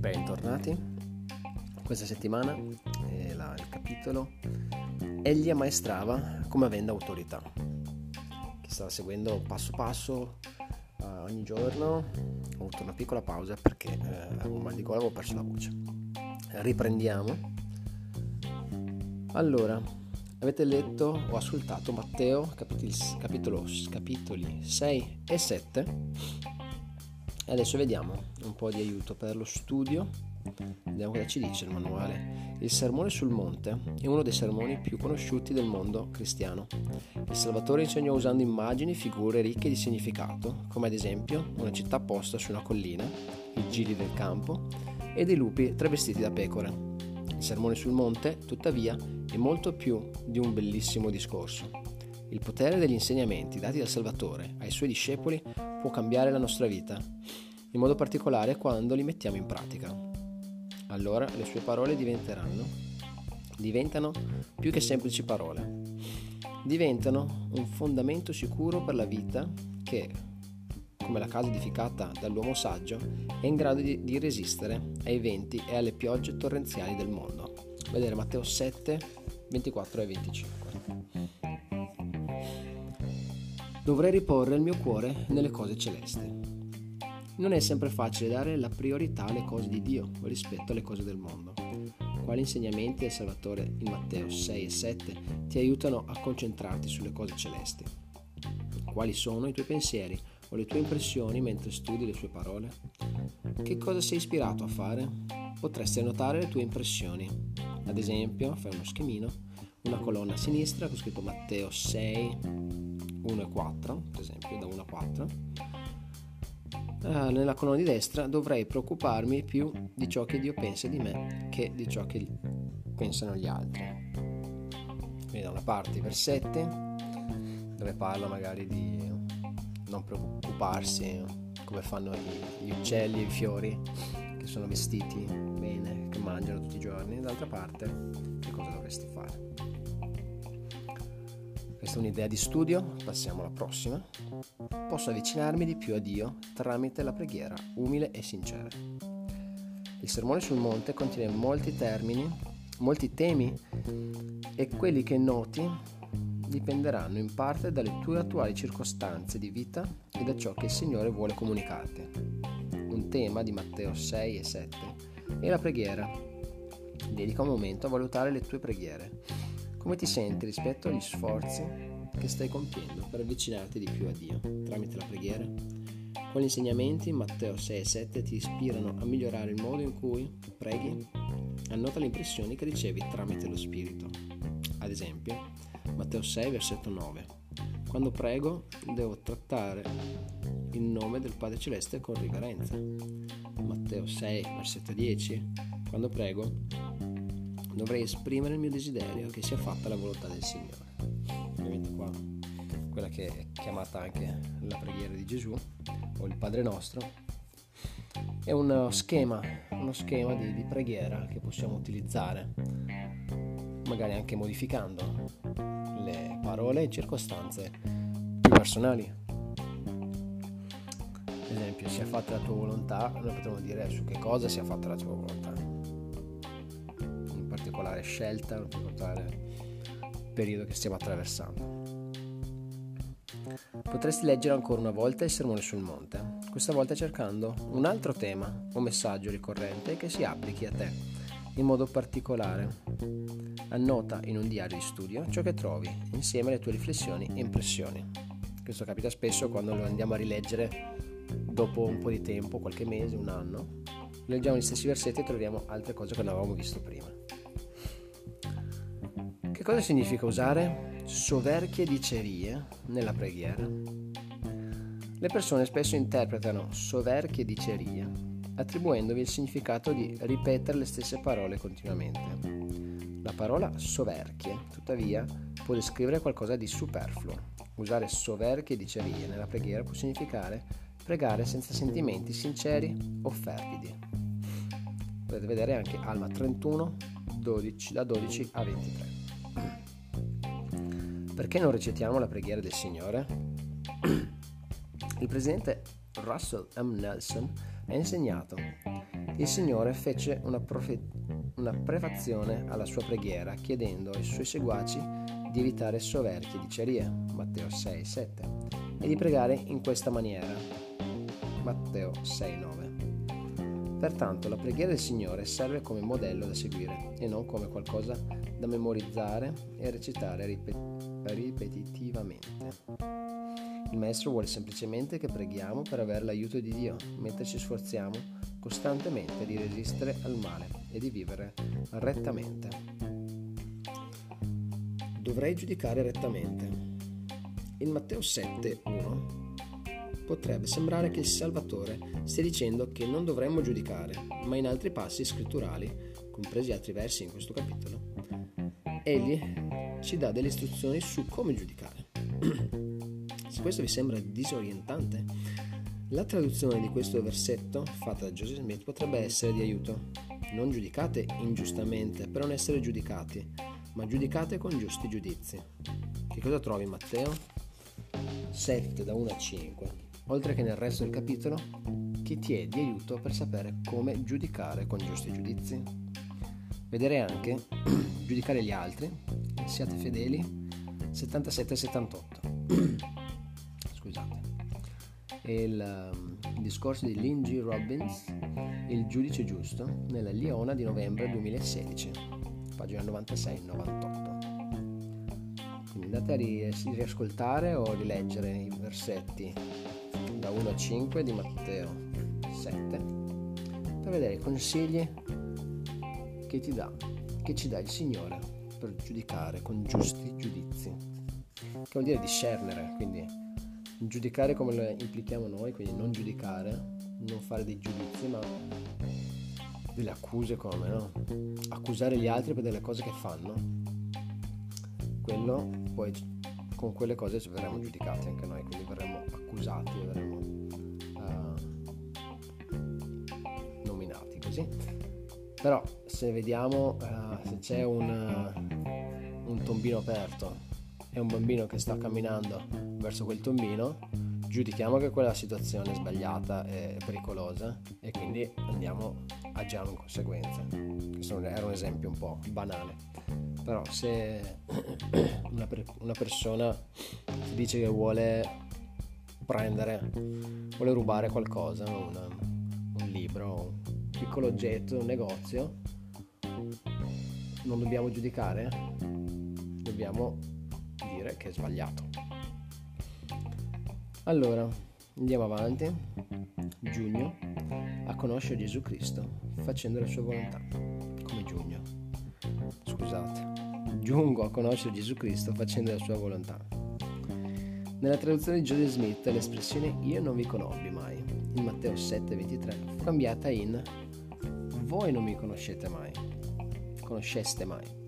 Bentornati. Questa settimana eh, la, il capitolo Egli ammaestrava come avendo autorità, che stava seguendo passo passo eh, ogni giorno. Ho avuto una piccola pausa perché eh, avevo un mal di gola, avevo perso la voce. Riprendiamo. Allora, avete letto o ascoltato Matteo capitoli, capitolo, capitoli 6 e 7 e adesso vediamo un po' di aiuto per lo studio. Vediamo cosa ci dice il manuale. Il sermone sul monte è uno dei sermoni più conosciuti del mondo cristiano. Il Salvatore insegnò usando immagini, figure ricche di significato, come ad esempio una città posta su una collina, i gili del campo e dei lupi travestiti da pecore. Sermone sul monte, tuttavia, è molto più di un bellissimo discorso. Il potere degli insegnamenti dati dal Salvatore ai suoi discepoli può cambiare la nostra vita, in modo particolare quando li mettiamo in pratica. Allora le sue parole diventeranno, diventano più che semplici parole, diventano un fondamento sicuro per la vita che, come la casa edificata dall'uomo saggio, è in grado di, di resistere ai venti e alle piogge torrenziali del mondo. Vedere Matteo 7, 24 e 25. Dovrei riporre il mio cuore nelle cose celesti. Non è sempre facile dare la priorità alle cose di Dio rispetto alle cose del mondo. Quali insegnamenti del Salvatore in Matteo 6 e 7 ti aiutano a concentrarti sulle cose celesti? Quali sono i tuoi pensieri o le tue impressioni mentre studi le sue parole? Che cosa sei ispirato a fare? Potresti annotare le tue impressioni. Ad esempio, fai uno schemino, una colonna a sinistra con scritto Matteo 6, 1 e 4, ad esempio da 1 a 4, eh, nella colonna di destra dovrei preoccuparmi più di ciò che Dio pensa di me che di ciò che pensano gli altri. Quindi da una parte i versetti dove parla magari di non preoccuparsi come fanno gli uccelli e i fiori che sono vestiti bene, che mangiano tutti i giorni, dall'altra parte che cosa dovresti fare. Questa è un'idea di studio, passiamo alla prossima. Posso avvicinarmi di più a Dio tramite la preghiera umile e sincera. Il sermone sul monte contiene molti termini, molti temi e quelli che noti dipenderanno in parte dalle tue attuali circostanze di vita e da ciò che il Signore vuole comunicarti. Un tema di Matteo 6 e 7 è la preghiera. Dedica un momento a valutare le tue preghiere come ti senti rispetto agli sforzi che stai compiendo per avvicinarti di più a Dio tramite la preghiera? Quali insegnamenti in Matteo 6 e 7 ti ispirano a migliorare il modo in cui preghi? Annota le impressioni che ricevi tramite lo Spirito. Ad esempio, Matteo 6, versetto 9. Quando prego devo trattare il nome del Padre Celeste con riverenza. Matteo 6, versetto 10. Quando prego dovrei esprimere il mio desiderio che sia fatta la volontà del Signore. Ovviamente qua quella che è chiamata anche la preghiera di Gesù o il Padre nostro è uno schema, uno schema di, di preghiera che possiamo utilizzare magari anche modificando le parole in circostanze più personali. Ad esempio, sia fatta la tua volontà, noi potremmo dire su che cosa sia fatta la tua volontà particolare scelta, un particolare periodo che stiamo attraversando. Potresti leggere ancora una volta il Sermone sul Monte, questa volta cercando un altro tema o messaggio ricorrente che si applichi a te in modo particolare. Annota in un diario di studio ciò che trovi insieme alle tue riflessioni e impressioni. Questo capita spesso quando lo andiamo a rileggere dopo un po' di tempo, qualche mese, un anno. Leggiamo gli stessi versetti e troviamo altre cose che non avevamo visto prima. Che cosa significa usare soverchie dicerie nella preghiera? Le persone spesso interpretano soverchie dicerie attribuendovi il significato di ripetere le stesse parole continuamente. La parola soverchie, tuttavia, può descrivere qualcosa di superfluo. Usare soverchie dicerie nella preghiera può significare pregare senza sentimenti sinceri o fervidi. Potete vedere anche Alma 31, 12, da 12 a 23. Perché non recitiamo la preghiera del Signore? Il presidente Russell M. Nelson ha insegnato il Signore fece una, profe- una prefazione alla sua preghiera chiedendo ai suoi seguaci di evitare soverchie e dicerie, Matteo 6, 7, e di pregare in questa maniera, Matteo 6, 9. Pertanto la preghiera del Signore serve come modello da seguire e non come qualcosa da memorizzare e recitare ripet- ripetitivamente. Il Maestro vuole semplicemente che preghiamo per avere l'aiuto di Dio, mentre ci sforziamo costantemente di resistere al male e di vivere rettamente. Dovrei giudicare rettamente. In Matteo 7:1 potrebbe sembrare che il Salvatore stia dicendo che non dovremmo giudicare, ma in altri passi scritturali, compresi altri versi in questo capitolo, egli ci dà delle istruzioni su come giudicare. Questo vi sembra disorientante, la traduzione di questo versetto, fatta da Joseph Smith, potrebbe essere di aiuto. Non giudicate ingiustamente per non essere giudicati, ma giudicate con giusti giudizi. Che cosa trovi Matteo? 7 da 1 a 5, oltre che nel resto del capitolo, che ti è di aiuto per sapere come giudicare con giusti giudizi. Vedere anche giudicare gli altri, siate fedeli, 77 78 e il, um, il discorso di Lindsay Robbins, Il giudice giusto, nella Liona di novembre 2016, pagina 96-98. Quindi andate a riascoltare o rileggere i versetti da 1 a 5 di Matteo 7 per vedere i consigli che ti dà, che ci dà il Signore per giudicare con giusti giudizi. Che vuol dire discernere, quindi giudicare come lo implichiamo noi, quindi non giudicare, non fare dei giudizi, ma delle accuse come, no? Accusare gli altri per delle cose che fanno. Quello poi con quelle cose verremo giudicati anche noi, quindi verremo accusati, verremo uh, nominati così. Però se vediamo uh, se c'è un, uh, un tombino aperto e un bambino che sta camminando verso quel tombino, giudichiamo che quella situazione è sbagliata e pericolosa e quindi andiamo, agiamo in conseguenza. Questo era un esempio un po' banale. Però se una, per, una persona ti dice che vuole prendere, vuole rubare qualcosa, una, un libro, un piccolo oggetto, un negozio, non dobbiamo giudicare, dobbiamo dire che è sbagliato. Allora, andiamo avanti. Giugno a conoscere Gesù Cristo facendo la sua volontà. Come giugno. Scusate. Giungo a conoscere Gesù Cristo facendo la sua volontà. Nella traduzione di Joseph Smith l'espressione io non vi conobbi mai, in Matteo 7,23, fu cambiata in voi non mi conoscete mai, conosceste mai.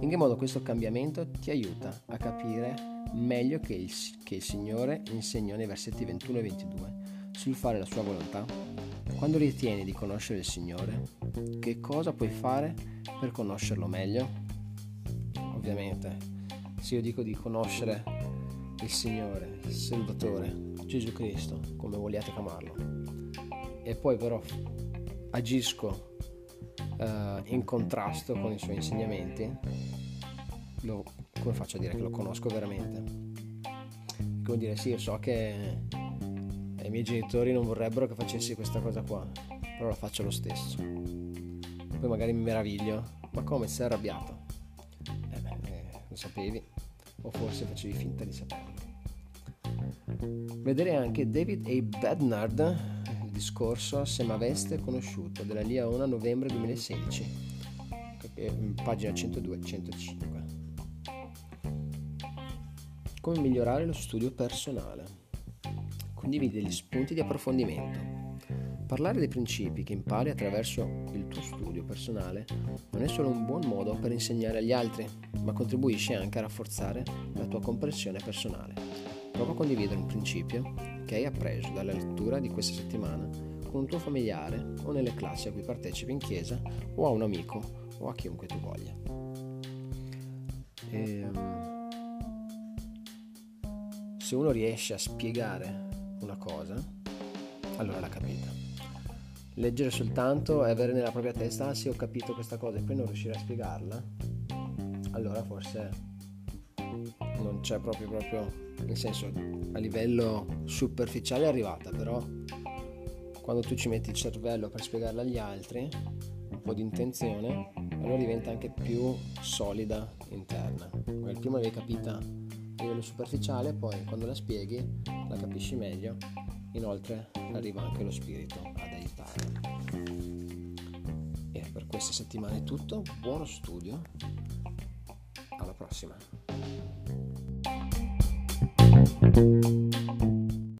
In che modo questo cambiamento ti aiuta a capire meglio che il, che il Signore insegna nei versetti 21 e 22 sul fare la sua volontà? Quando ritieni di conoscere il Signore, che cosa puoi fare per conoscerlo meglio? Ovviamente, se io dico di conoscere il Signore, il Salvatore, Gesù Cristo, come vogliate chiamarlo, e poi però agisco uh, in contrasto con i suoi insegnamenti, lo, come faccio a dire che lo conosco veramente? Come dire, sì, io so che i miei genitori non vorrebbero che facessi questa cosa qua, però la faccio lo stesso. Poi magari mi meraviglio, ma come sei arrabbiato? Eh beh, eh, lo sapevi, o forse facevi finta di saperlo. Vedere anche David A. Bednard discorso Se m'aveste conosciuto della Liaona novembre 2016, pagina 102-105. Come migliorare lo studio personale. Condividi gli spunti di approfondimento. Parlare dei principi che impari attraverso il tuo studio personale non è solo un buon modo per insegnare agli altri, ma contribuisce anche a rafforzare la tua comprensione personale. Prova a condividere un principio che hai appreso dalla lettura di questa settimana con un tuo familiare o nelle classi a cui partecipi in chiesa o a un amico o a chiunque tu voglia. E, ehm, se uno riesce a spiegare una cosa, allora l'ha capita. Leggere soltanto e avere nella propria testa, ah sì ho capito questa cosa e poi non riuscire a spiegarla, allora forse non c'è proprio proprio, nel senso a livello superficiale è arrivata, però quando tu ci metti il cervello per spiegarla agli altri, un po' di intenzione, allora diventa anche più solida interna. Magari prima l'avevi capita a livello superficiale, poi quando la spieghi la capisci meglio, inoltre arriva anche lo spirito ad aiutare. E per questa settimana è tutto, buono studio, alla prossima. Thank you.